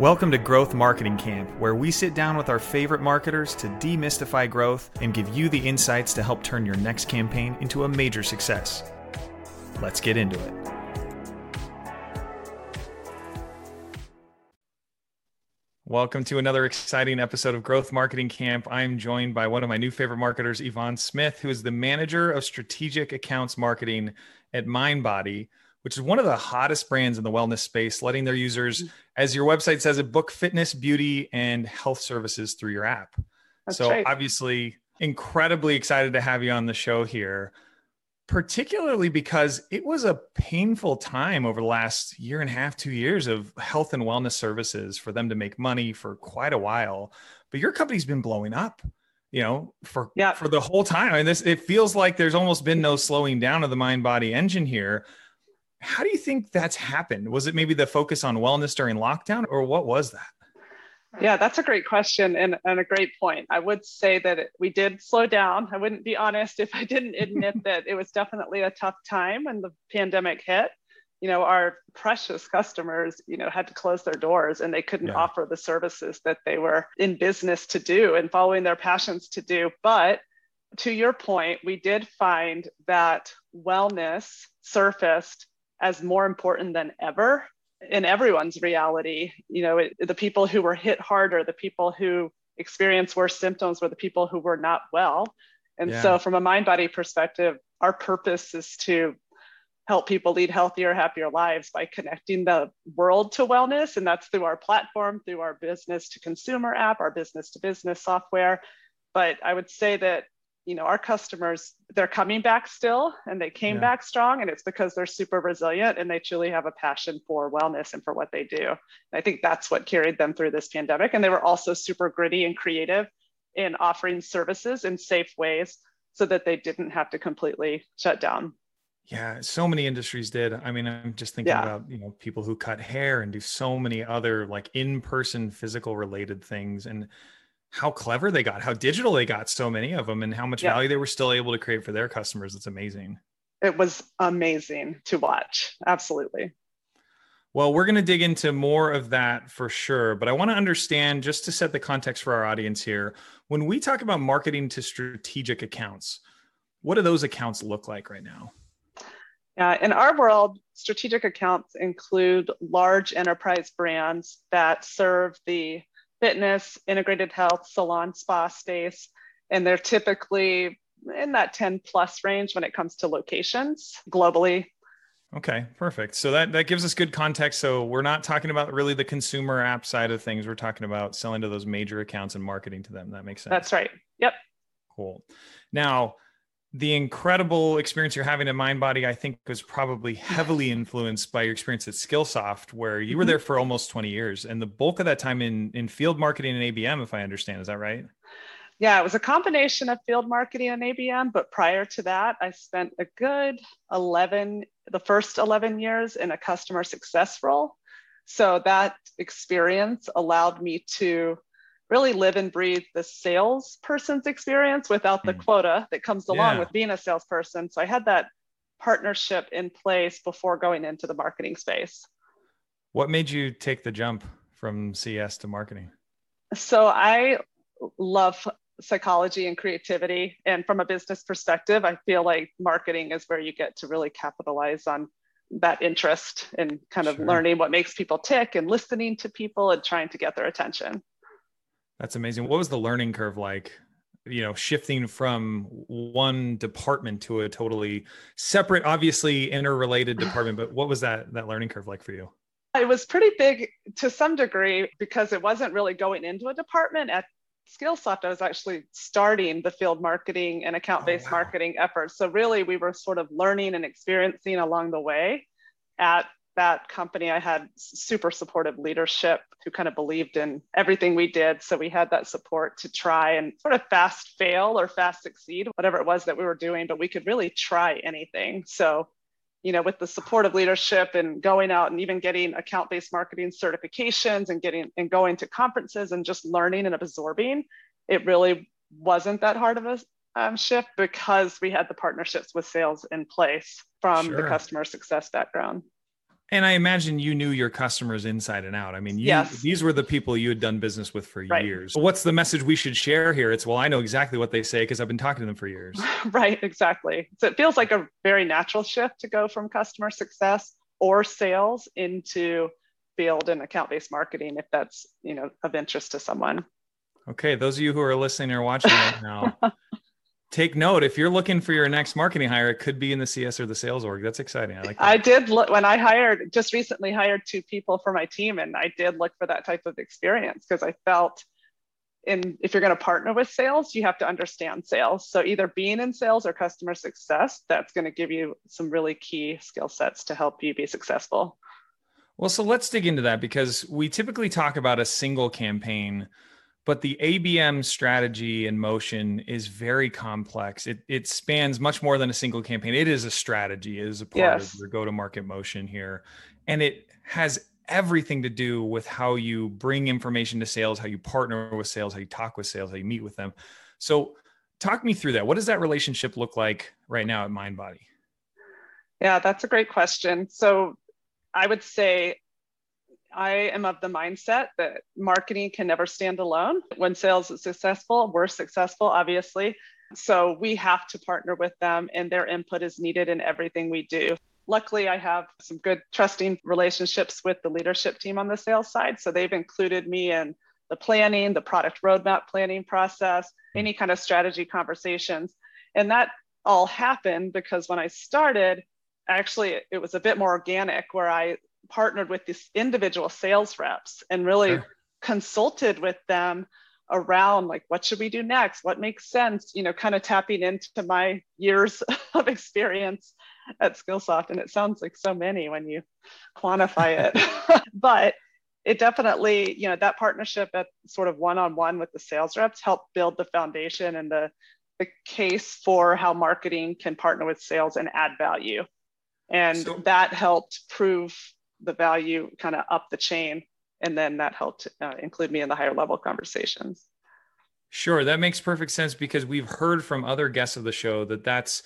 Welcome to Growth Marketing Camp, where we sit down with our favorite marketers to demystify growth and give you the insights to help turn your next campaign into a major success. Let's get into it. Welcome to another exciting episode of Growth Marketing Camp. I'm joined by one of my new favorite marketers, Yvonne Smith, who is the manager of strategic accounts marketing at MindBody which is one of the hottest brands in the wellness space, letting their users, mm-hmm. as your website says, it book fitness, beauty, and health services through your app. That's so right. obviously, incredibly excited to have you on the show here, particularly because it was a painful time over the last year and a half, two years of health and wellness services for them to make money for quite a while. But your company's been blowing up you know for yeah. for the whole time I and mean, this it feels like there's almost been no slowing down of the mind body engine here how do you think that's happened? Was it maybe the focus on wellness during lockdown, or what was that? Yeah, that's a great question and, and a great point. I would say that it, we did slow down. I wouldn't be honest if I didn't admit that it was definitely a tough time when the pandemic hit. You know, our precious customers, you know, had to close their doors and they couldn't yeah. offer the services that they were in business to do and following their passions to do. But to your point, we did find that wellness surfaced as more important than ever in everyone's reality. You know, it, the people who were hit harder, the people who experienced worse symptoms were the people who were not well. And yeah. so, from a mind body perspective, our purpose is to help people lead healthier, happier lives by connecting the world to wellness. And that's through our platform, through our business to consumer app, our business to business software. But I would say that you know our customers they're coming back still and they came yeah. back strong and it's because they're super resilient and they truly have a passion for wellness and for what they do and i think that's what carried them through this pandemic and they were also super gritty and creative in offering services in safe ways so that they didn't have to completely shut down yeah so many industries did i mean i'm just thinking yeah. about you know people who cut hair and do so many other like in-person physical related things and how clever they got, how digital they got, so many of them, and how much value they were still able to create for their customers. It's amazing. It was amazing to watch. Absolutely. Well, we're going to dig into more of that for sure. But I want to understand, just to set the context for our audience here, when we talk about marketing to strategic accounts, what do those accounts look like right now? Yeah, in our world, strategic accounts include large enterprise brands that serve the fitness, integrated health, salon, spa space. And they're typically in that 10 plus range when it comes to locations globally. Okay, perfect. So that, that gives us good context. So we're not talking about really the consumer app side of things. We're talking about selling to those major accounts and marketing to them. That makes sense. That's right. Yep. Cool. Now, the incredible experience you're having at MindBody, I think, was probably heavily influenced by your experience at Skillsoft, where you were mm-hmm. there for almost 20 years, and the bulk of that time in in field marketing and ABM, if I understand, is that right? Yeah, it was a combination of field marketing and ABM, but prior to that, I spent a good 11, the first 11 years in a customer success role. So that experience allowed me to really live and breathe the salesperson's experience without the mm. quota that comes along yeah. with being a salesperson. So I had that partnership in place before going into the marketing space. What made you take the jump from CS to marketing? So I love psychology and creativity. And from a business perspective, I feel like marketing is where you get to really capitalize on that interest in kind of sure. learning what makes people tick and listening to people and trying to get their attention. That's amazing. What was the learning curve like? You know, shifting from one department to a totally separate, obviously interrelated department. But what was that that learning curve like for you? It was pretty big to some degree because it wasn't really going into a department at Skillsoft. I was actually starting the field marketing and account-based oh, wow. marketing efforts. So really, we were sort of learning and experiencing along the way at that company, I had super supportive leadership who kind of believed in everything we did. So we had that support to try and sort of fast fail or fast succeed, whatever it was that we were doing, but we could really try anything. So, you know, with the support of leadership and going out and even getting account based marketing certifications and getting and going to conferences and just learning and absorbing, it really wasn't that hard of a um, shift because we had the partnerships with sales in place from sure. the customer success background. And I imagine you knew your customers inside and out. I mean, you, yes. these were the people you had done business with for Right. years. What's the message we should share here? It's, well, I know exactly what they say because I've been talking to them for years. right, exactly. So it feels like a very natural shift to go from customer success or sales into field and account-based marketing if that's, you know, of interest to someone. Okay, those of you who are listening or watching right now, take note. If you're looking for your next marketing hire, it could be in the CS or the sales org. That's exciting. I like that. I did look when I hired just recently hired two people for my team and I did look for that type of experience because I felt in if you're going to partner with sales, you have to understand sales. So either being in sales or customer success, that's going to give you some really key skill sets to help you be successful. Well, so let's dig into that because we typically talk about a single campaign, but the ABM strategy and motion is very complex. It, it spans much more than a single campaign. It is a strategy, it is a part Yes. of your go to market motion here. And it has everything to do with how you bring information to sales, how you partner with sales, how you talk with sales, how you meet with them. So, talk me through that. What does that relationship look like right now at MindBody? Yeah, that's a great question. So I would say I am of the mindset that marketing can never stand alone. When sales is successful, we're successful, obviously. So we have to partner with them, and their input is needed in everything we do. Luckily, I have some good trusting relationships with the leadership team on the sales side. So they've included me in the planning, the product roadmap planning process, hmm. any kind of strategy conversations. And that all happened because when I started, actually it was a bit more organic where I partnered with these individual sales reps and really Sure. consulted with them around like what should we do next? What makes sense? You know kind of tapping into my years of experience at skillsoft. And it sounds like so many when you quantify it. But it definitely you know that partnership at sort of one-on-one with the sales reps helped build the foundation and the the case for how marketing can partner with sales and add value. And So- that helped prove the value kind of up the chain and then that helped uh, include me in the higher level conversations Sure, that makes perfect sense because we've heard from other guests of the show that that's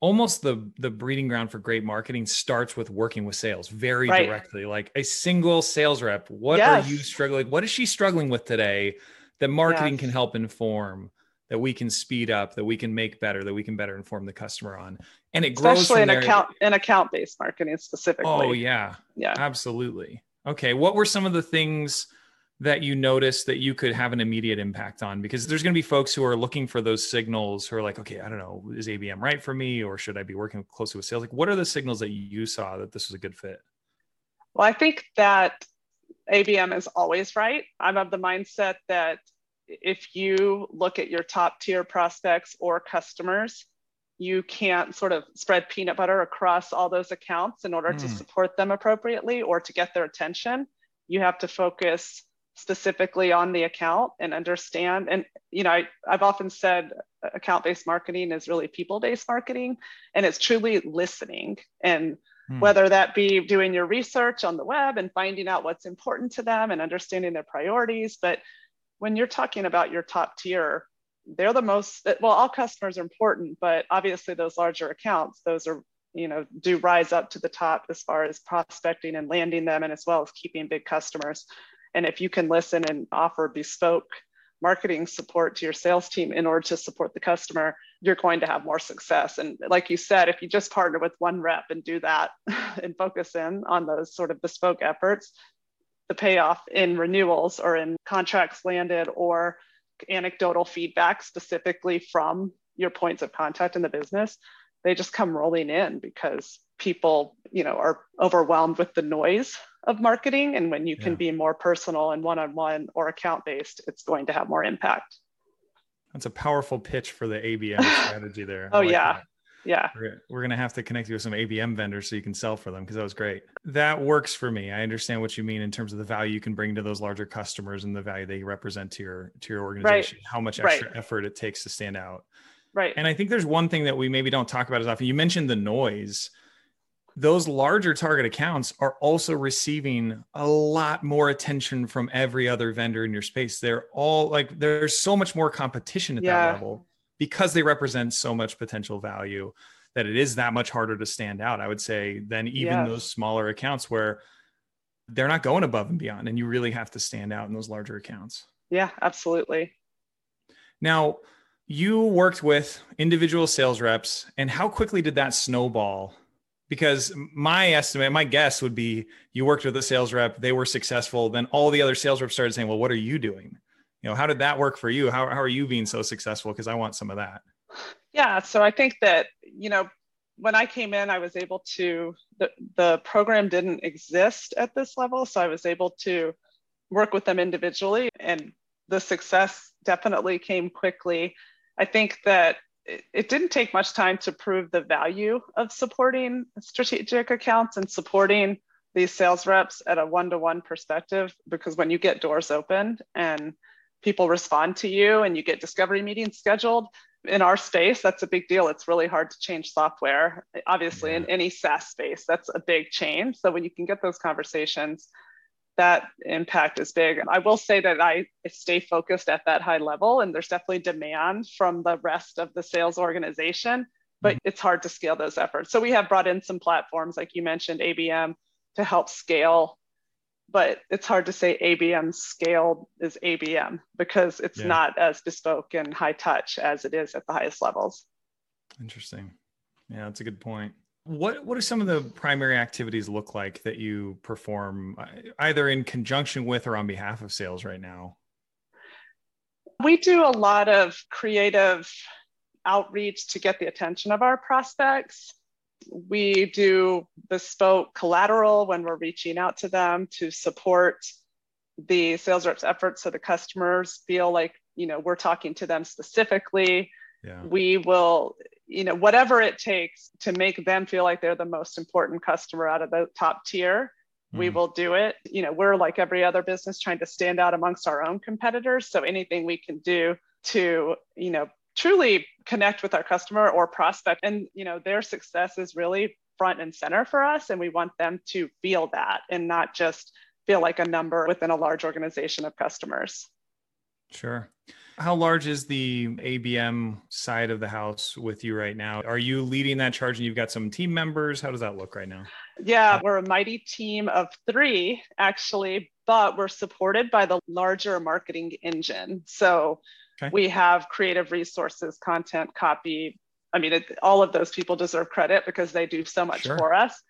almost the the breeding ground for great marketing starts with working with sales very Right. directly. Like a single sales rep, what Yes. are you struggling? What is she struggling with today that marketing Yes. can help inform? That we can speed up, that we can make better, that we can better inform the customer on, and it grows especially in there. account in account based marketing specifically Oh yeah, yeah absolutely. Okay, what were some of the things that you noticed that you could have an immediate impact on? Because there's going to be folks who are looking for those signals who are like, okay, I don't know, is ABM right for me, or should I be working closely with sales? Like, what are the signals that you saw that this was a good fit? Well, I think that ABM is always right. I'm of the mindset that if you look at your top tier prospects or customers, you can't sort of spread peanut butter across all those accounts in order to Hmm. support them appropriately or to get their attention. You have to focus specifically on the account and understand. And, you know, I, I've often said account based marketing is really people based marketing, and it's truly listening and Hmm. whether that be doing your research on the web and finding out what's important to them and understanding their priorities. But when you're talking about your top tier, they're the most well, all customers are important, but obviously those larger accounts, those are, you know, do rise up to the top as far as prospecting and landing them and as well as keeping big customers. And if you can listen and offer bespoke marketing support to your sales team in order to support the customer, you're going to have more success. And like you said, if you just partner with one rep and do that and focus in on those sort of bespoke efforts, the payoff in renewals or in contracts landed or anecdotal feedback specifically from your points of contact in the business, they just come rolling in because people, you know, are overwhelmed with the noise of marketing. And when you can be more personal and one-on-one or account-based, it's going to have more impact. That's a powerful pitch for the ABM strategy there. Oh, like yeah. that. Yeah. We're, we're going to have to connect you with some ABM vendors so you can sell for them because that was great. That works for me. I understand what you mean in terms of the value you can bring to those larger customers and the value they represent to your to your organization. right. How much Right. extra effort it takes to stand out. Right. And I think there's one thing that we maybe don't talk about as often. You mentioned the noise. Those larger target accounts are also receiving a lot more attention from every other vendor in your space. They're all like, there's so much more competition at Yeah. that level because they represent so much potential value that it is that much harder to stand out, I would say, than even those smaller accounts where they're not going above and beyond. And you really have to stand out in those larger accounts. Yeah, absolutely. Now, you worked with individual sales reps, and how quickly did that snowball? Because my estimate, my guess would be you worked with a sales rep, they were successful, then all the other sales reps started saying, Well, what are you doing? You know, how did that work for you? How, how are you being so successful? Because I want some of that. Yeah, so I think that, you know, when I came in, I was able to, the, the program didn't exist at this level. So I was able to work with them individually, and the success definitely came quickly. I think that it, it didn't take much time to prove the value of supporting strategic accounts and supporting these sales reps at a one to one perspective because when you get doors opened and people respond to you and you get discovery meetings scheduled, in our space, that's a big deal. It's really hard to change software. Obviously, yeah. in any SaaS space, that's a big change. So when you can get those conversations, that impact is big. And I will say that I stay focused at that high level, and there's definitely demand from the rest of the sales organization, but mm-hmm. it's hard to scale those efforts. So we have brought in some platforms, like you mentioned, ABM, to help scale but it's hard to say ABM scaled is ABM because it's yeah. not as bespoke and high touch as it is at the highest levels. Interesting. Yeah, that's a good point. What what do some of the primary activities look like that you perform uh, either in conjunction with or on behalf of sales right now? We do a lot of creative outreach to get the attention of our prospects we do bespoke collateral when we're reaching out to them to support the sales reps efforts so the customers feel like you know we're talking to them specifically yeah. we will you know whatever it takes to make them feel like they're the most important customer out of the top tier mm. we will do it you know we're like every other business trying to stand out amongst our own competitors so anything we can do to you know truly connect with our customer or prospect. And you know their success is really front and center for us and we want them to feel that and not just feel like a number within a large organization of customers. Sure. How large is the abm side of the house with you right now? Are you leading that charge and you've got some team members? How does that look right now? Yeah we're a mighty team of three actually but we're supported by the larger marketing engine. So Okay. We have creative resources, content, copy. I mean, it, all of those people deserve credit because they do so much sure. for us.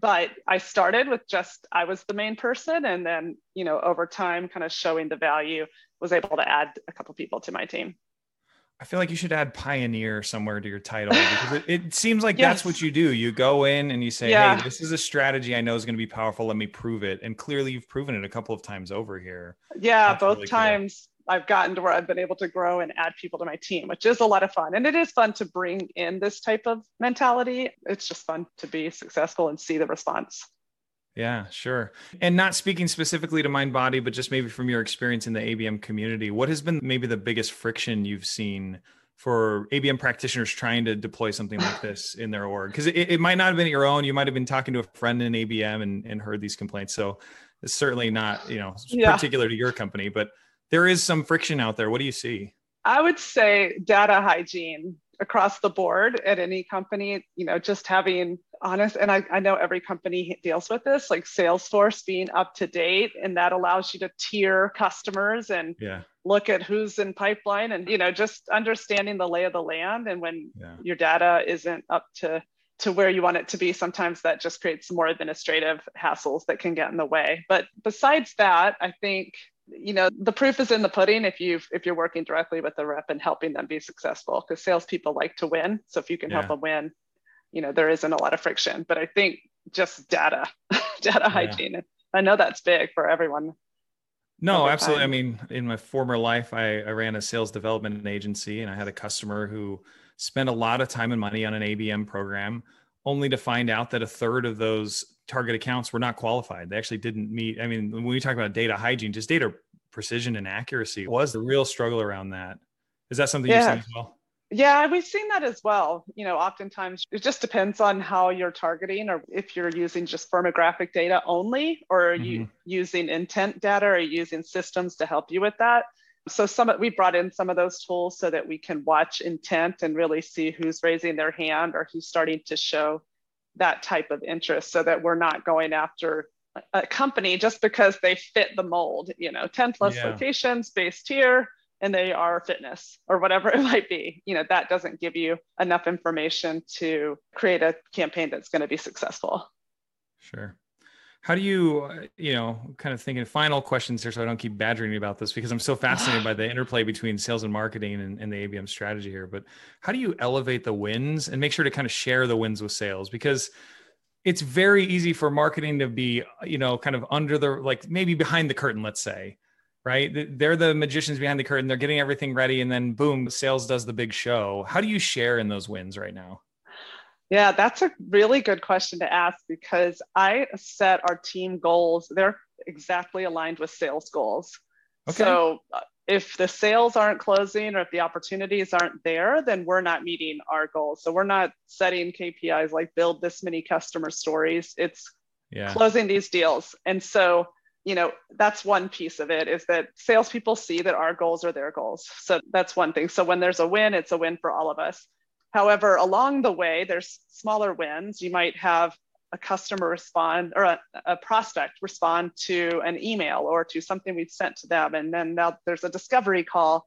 But I started with just, I was the main person. And then, you know, over time, kind of showing the value, was able to add a couple people to my team. I feel like you should add pioneer somewhere to your title because it, it seems like yes. that's what you do. You go in and you say, yeah. "Hey, this is a strategy I know is going to be powerful. Let me prove it." And clearly, you've proven it a couple of times over here. Yeah, that's both really times. I've gotten to where I've been able to grow and add people to my team, which is a lot of fun. And it is fun to bring in this type of mentality. It's just fun to be successful and see the response. Yeah, sure. And not speaking specifically to mind body, but just maybe from your experience in the ABM community, what has been maybe the biggest friction you've seen for ABM practitioners trying to deploy something like this in their org? Because it, it, might not have been your own. You might have been talking to a friend in ABM and, and heard these complaints. So it's certainly not, you know, yeah. particular to your company, but there is some friction out there. What do you see? I would say data hygiene across the board at any company, you know, just having honest, and I, I know every company deals with this, like Salesforce being up to date, and that allows you to tier customers and yeah. look at who's in pipeline and, you know, just understanding the lay of the land. And when yeah. your data isn't up to to where you want it to be sometimes that just creates more administrative hassles that can get in the way but besides that i think you know the proof is in the pudding if you if you're working directly with the rep and helping them be successful because salespeople like to win. So if you can yeah. help them win you know there isn't a lot of friction. But i think just data data yeah. hygiene i know that's big for everyone. No absolutely. I mean in my former life I, I ran a sales development agency and i had a customer who spent a lot of time and money on an abm program only to find out that a third of those target accounts were not qualified. They actually didn't meet. I mean, when we talk about data hygiene, just data precision and accuracy was the real struggle around that. Is that something yeah. you've seen as well? Yeah, we've seen that as well. You know, oftentimes it just depends on how you're targeting or if you're using just firmographic data only, or are mm-hmm. you using intent data or using systems to help you with that. So some we brought in some of those tools so that we can watch intent and really see who's raising their hand or who's starting to show that type of interest so that we're not going after a company just because they fit the mold, you know, 10 plus yeah. locations based here and they are fitness or whatever it might be. You know, that doesn't give you enough information to create a campaign that's going to be successful. Sure. How do you, uh, you know, kind of thinking final questions here so I don't keep badgering you about this because I'm so fascinated by the interplay between sales and marketing and, and, the ABM strategy here. But how do you elevate the wins and make sure to kind of share the wins with sales? Because it's very easy for marketing to be, you know, kind of under the, like maybe behind the curtain, let's say, right? They're the magicians behind the curtain. They're getting everything ready. And then boom, sales does the big show. How do you share in those wins right now? Yeah, that's a really good question to ask because I set our team goals. They're exactly aligned with sales goals. Okay. So uh, if the sales aren't closing or if the opportunities aren't there, then we're not meeting our goals. So we're not setting KPIs like build this many customer stories. It's yeah. closing these deals. And so, you know, that's one piece of it is that salespeople see that our goals are their goals. So that's one thing. So when there's a win, it's a win for all of us. However, along the way, there's smaller wins. You might have a customer respond or a, a, prospect respond to an email or to something we've sent to them. And then now there's a discovery call.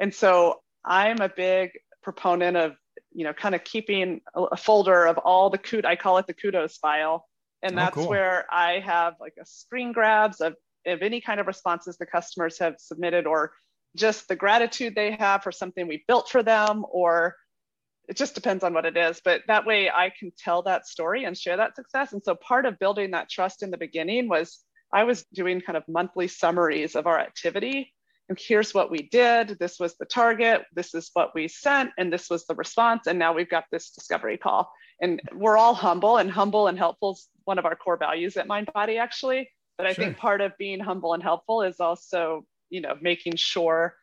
And so I'm a big proponent of, you know, kind of keeping a, a folder of all the kudos, I call it the kudos file. And oh, that's oh, cool. where I have like a screen grabs of, of any kind of responses the customers have submitted or just the gratitude they have for something we built for them or it just depends on what it is but that way i can tell that story and share that success. And so part of building that trust in the beginning was i was doing kind of monthly summaries of our activity. And here's what we did. This was the target. This is what we sent. And this was the response. And now we've got this discovery call. And we're all humble and humble and helpful is one of our core values at mindbody actually. But i sure. think part of being humble and helpful is also you know making sure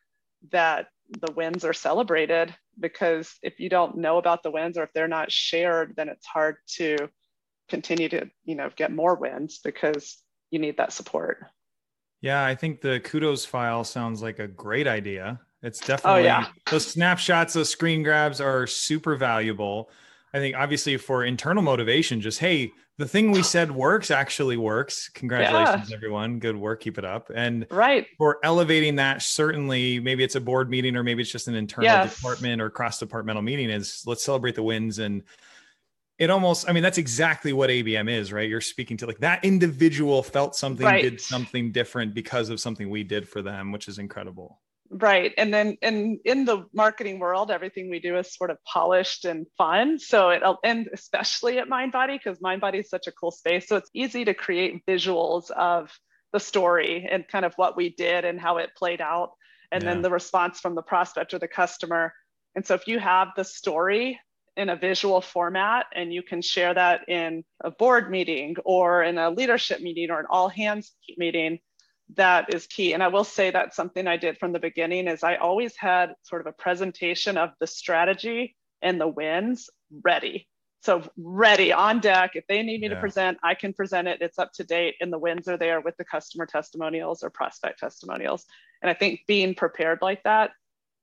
that the wins are celebrated because if you don't know about the wins or if they're not shared then it's hard to continue to you know get more wins because you need that support. Yeah i think the kudos file sounds like a great idea. It's oh, definitely oh, yeah. those snapshots those screen grabs are super valuable i think obviously for internal motivation just hey the thing we said works actually works. Congratulations, yeah. everyone. Good work. Keep it up. And right for elevating that, certainly maybe it's a board meeting or maybe it's just an internal yes. department or cross departmental meeting is let's celebrate the wins. And it almost, I mean, that's exactly what ABM is, right? You're speaking to like that individual felt something, right. did something different because of something we did for them, which is incredible. Right. And then and in the marketing world, everything we do is sort of polished and fun. So it'll, and especially at Mindbody, because Mindbody is such a cool space. So it's easy to create visuals of the story and kind of what we did and how it played out. And yeah. then the response from the prospect or the customer. And so if you have the story in a visual format and you can share that in a board meeting or in a leadership meeting or an all hands meeting that is key. And I will say that's something I did from the beginning is I always had sort of a presentation of the strategy and the wins ready. So ready on deck. If they need me yeah. to present, I can present it. It's up to date and the wins are there with the customer testimonials or prospect testimonials. And I think being prepared like that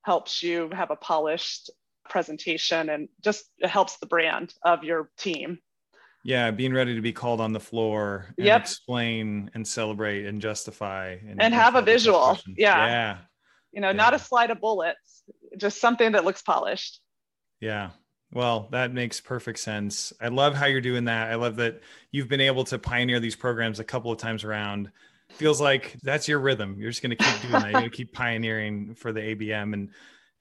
helps you have a polished presentation and just helps the brand of your team yeah being ready to be called on the floor and yep. explain and celebrate and justify and, and have a visual. yeah. Yeah. You know yeah. not a slide of bullets just something that looks polished. Yeah. Well that makes perfect sense. I love how you're doing that. I love that you've been able to pioneer these programs a couple of times around. Feels like that's your rhythm. You're just going to keep doing that. You're going to keep pioneering for the abm and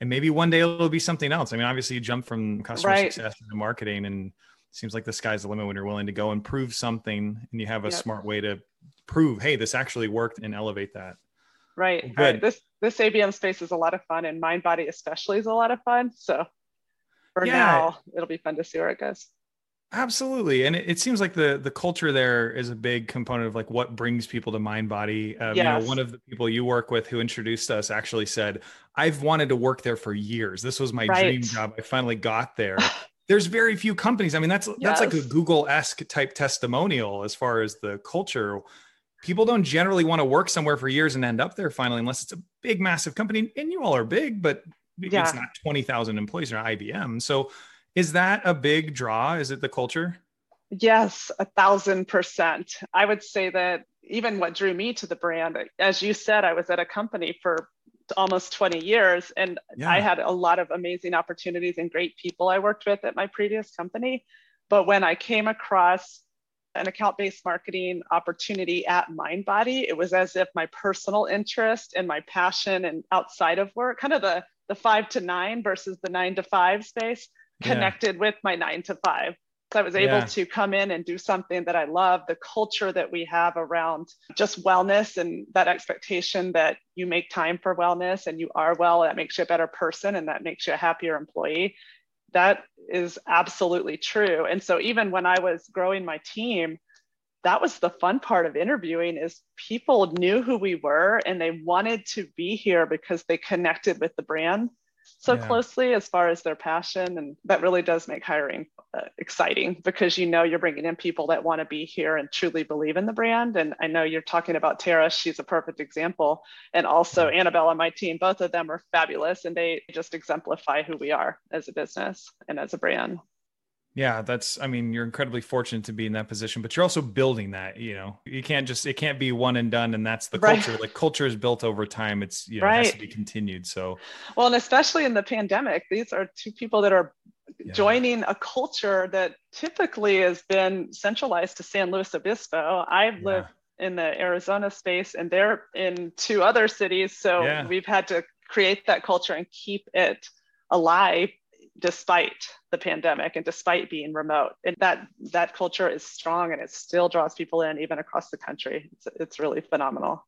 and maybe one day it'll be something else. I mean obviously you jump from customer right. success into marketing and seems like the sky's the limit when you're willing to go and prove something and you have a yep. smart way to prove hey this actually worked and elevate that. Right. Well, right this this abm space is a lot of fun and mind body especially is a lot of fun. So for yeah. now it'll be fun to see where it goes. Absolutely. And it, it, seems like the the culture there is a big component of like what brings people to Mindbody um, yes. you know one of the people you work with who introduced us actually said i've wanted to work there for years. This was my right. dream job. I finally got there there's very few companies. I mean, that's yes. that's like a Google esque type testimonial as far as the culture. people don't generally want to work somewhere for years and end up there finally, unless it's a big, massive company. And you all are big, but yeah. it's not 20,000 employees or IBM. So is that a big draw? Is it the culture? Yes, a thousand percent. I would say that even what drew me to the brand, as you said, I was at a company for almost 20 years and yeah. I had a lot of amazing opportunities and great people I worked with at my previous company. But when I came across an account based marketing opportunity at MindBody, it was as if my personal interest and my passion and outside of work, kind of the, the five to nine versus the nine to five space, connected yeah. with my nine to five. I was able yeah. to come in and do something that I love, the culture that we have around just wellness and that expectation that you make time for wellness and you are well, that makes you a better person and that makes you a happier employee. That is absolutely true. And so even when I was growing my team, that was the fun part of interviewing is people knew who we were and they wanted to be here because they connected with the brand so yeah. closely as far as their passion and that really does make hiring uh, exciting because you know you're bringing in people that want to be here and truly believe in the brand and i know you're talking about tara she's a perfect example. And also annabelle on my team both of them are fabulous and they just exemplify who we are as a business and as a brand yeah, that's I mean, you're incredibly fortunate to be in that position, but you're also building that, you know. You can't just it can't be one and done and that's the right. culture. Like culture is built over time. It's you know, right. it has to be continued. So well, and especially in the pandemic, these are two people that are yeah. joining a culture that typically has been centralized to San Luis Obispo. I've yeah. lived in the Arizona space and they're in two other cities. So yeah. we've had to create that culture and keep it alive despite the pandemic and despite being remote. And that that culture is strong and it still draws people in even across the country. It's, it's really phenomenal.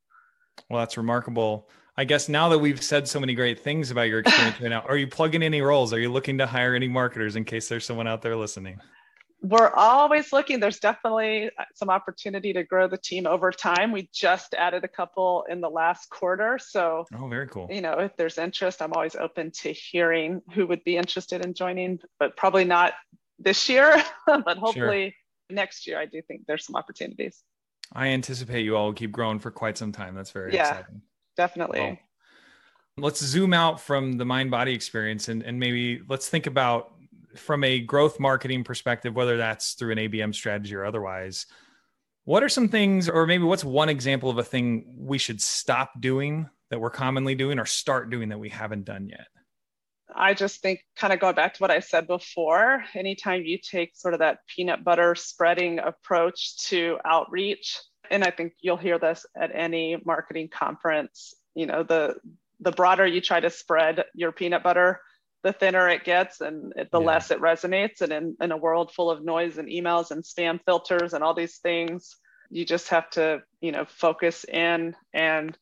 Well that's remarkable. I guess now that we've said so many great things about your experience right now are you plugging any roles? Are you looking to hire any marketers in case there's someone out there listening we're always looking. There's definitely uh, some opportunity to grow the team over time. We just added a couple in the last quarter. So, oh, very cool. You know, if there's interest, I'm always open to hearing who would be interested in joining, but probably not this year, but hopefully sure. next year. I do think there's some opportunities. I anticipate you all will keep growing for quite some time. That's very yeah, exciting. Definitely. Well, let's zoom out from the mind body experience and, and maybe let's think about from a growth marketing perspective, whether that's through an ABM strategy or otherwise, what are some things, or maybe what's one example of a thing we should stop doing that we're commonly doing or start doing that we haven't done yet? I just think, kind of going back to what I said before, anytime you take sort of that peanut butter spreading approach to outreach, and I think you'll hear this at any marketing conference, you know, the the broader you try to spread your peanut butter, the thinner it gets and it, the yeah. less it resonates. And in, in a world full of noise and emails and spam filters and all these things, you just have to, you know, focus in and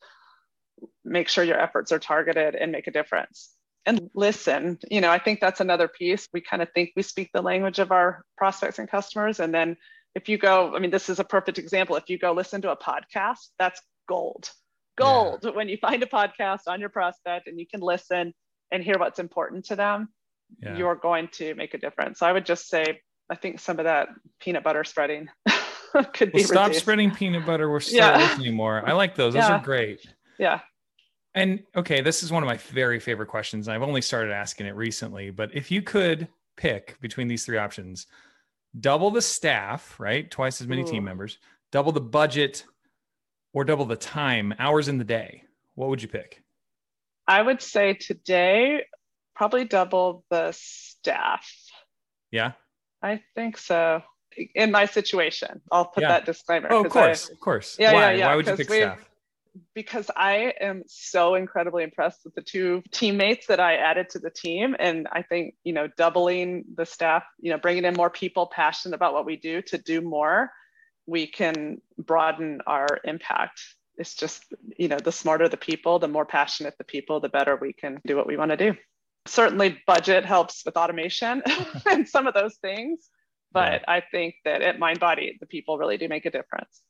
make sure your efforts are targeted and make a difference. And listen, you know, I think that's another piece. We kind of think we speak the language of our prospects and customers. And then if you go, I mean, this is a perfect example. If you go listen to a podcast, that's gold. Gold yeah. when you find a podcast on your prospect and you can listen and hear what's important to them, yeah. you're going to make a difference. So I would just say, I think some of that peanut butter spreading could be. Well, stop spreading peanut butter. We're still yeah. listening more. I like those. Those yeah. are great. Yeah. And okay, this is one of my very favorite questions. I've only started asking it recently, but if you could pick between these three options, double the staff, right? Twice as many Ooh. team members, double the budget, or double the time, hours in the day, what would you pick? I would say today, probably double the staff. Yeah. I think so. In my situation, I'll put yeah. that disclaimer. Oh, of course, I, of course. Yeah, Why? yeah, yeah. Why would you pick staff? Because I am so incredibly impressed with the two teammates that I added to the team, and I think you know doubling the staff, you know, bringing in more people passionate about what we do to do more, we can broaden our impact it's just you know the smarter the people the more passionate the people the better we can do what we want to do. Certainly budget helps with automation and some of those things but yeah. i think that at mindbody the people really do make a difference.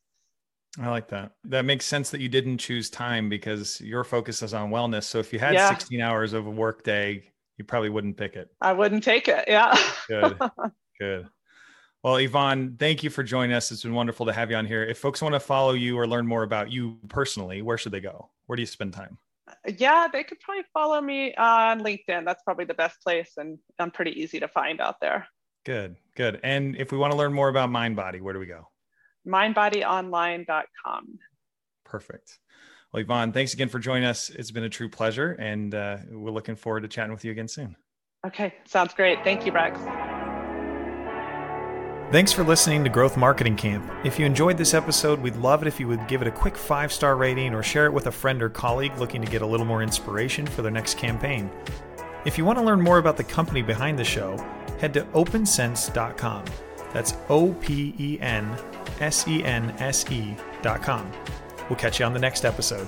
I like that. That makes sense that you didn't choose time because your focus is on wellness. So if you had yeah. 16 hours of a work day you probably wouldn't pick it. I wouldn't take it yeah. Good. Good Well, Yvonne, thank you for joining us. It's been wonderful to have you on here. If folks want to follow you or learn more about you personally, where should they go? Where do you spend time? Yeah, they could probably follow me on LinkedIn. That's probably the best place, and I'm pretty easy to find out there. Good, good. And if we want to learn more about MindBody, where do we go? mindbodyonline.com. Perfect. Well, Yvonne, thanks again for joining us. It's been a true pleasure, and uh, we're looking forward to chatting with you again soon. Okay, sounds great. Thank you, Rex. Thanks for listening to Growth Marketing Camp. If you enjoyed this episode, we'd love it if you would give it a quick five star rating or share it with a friend or colleague looking to get a little more inspiration for their next campaign. If you want to learn more about the company behind the show, head to opensense.com. That's O P E N S E N S E.com. We'll catch you on the next episode.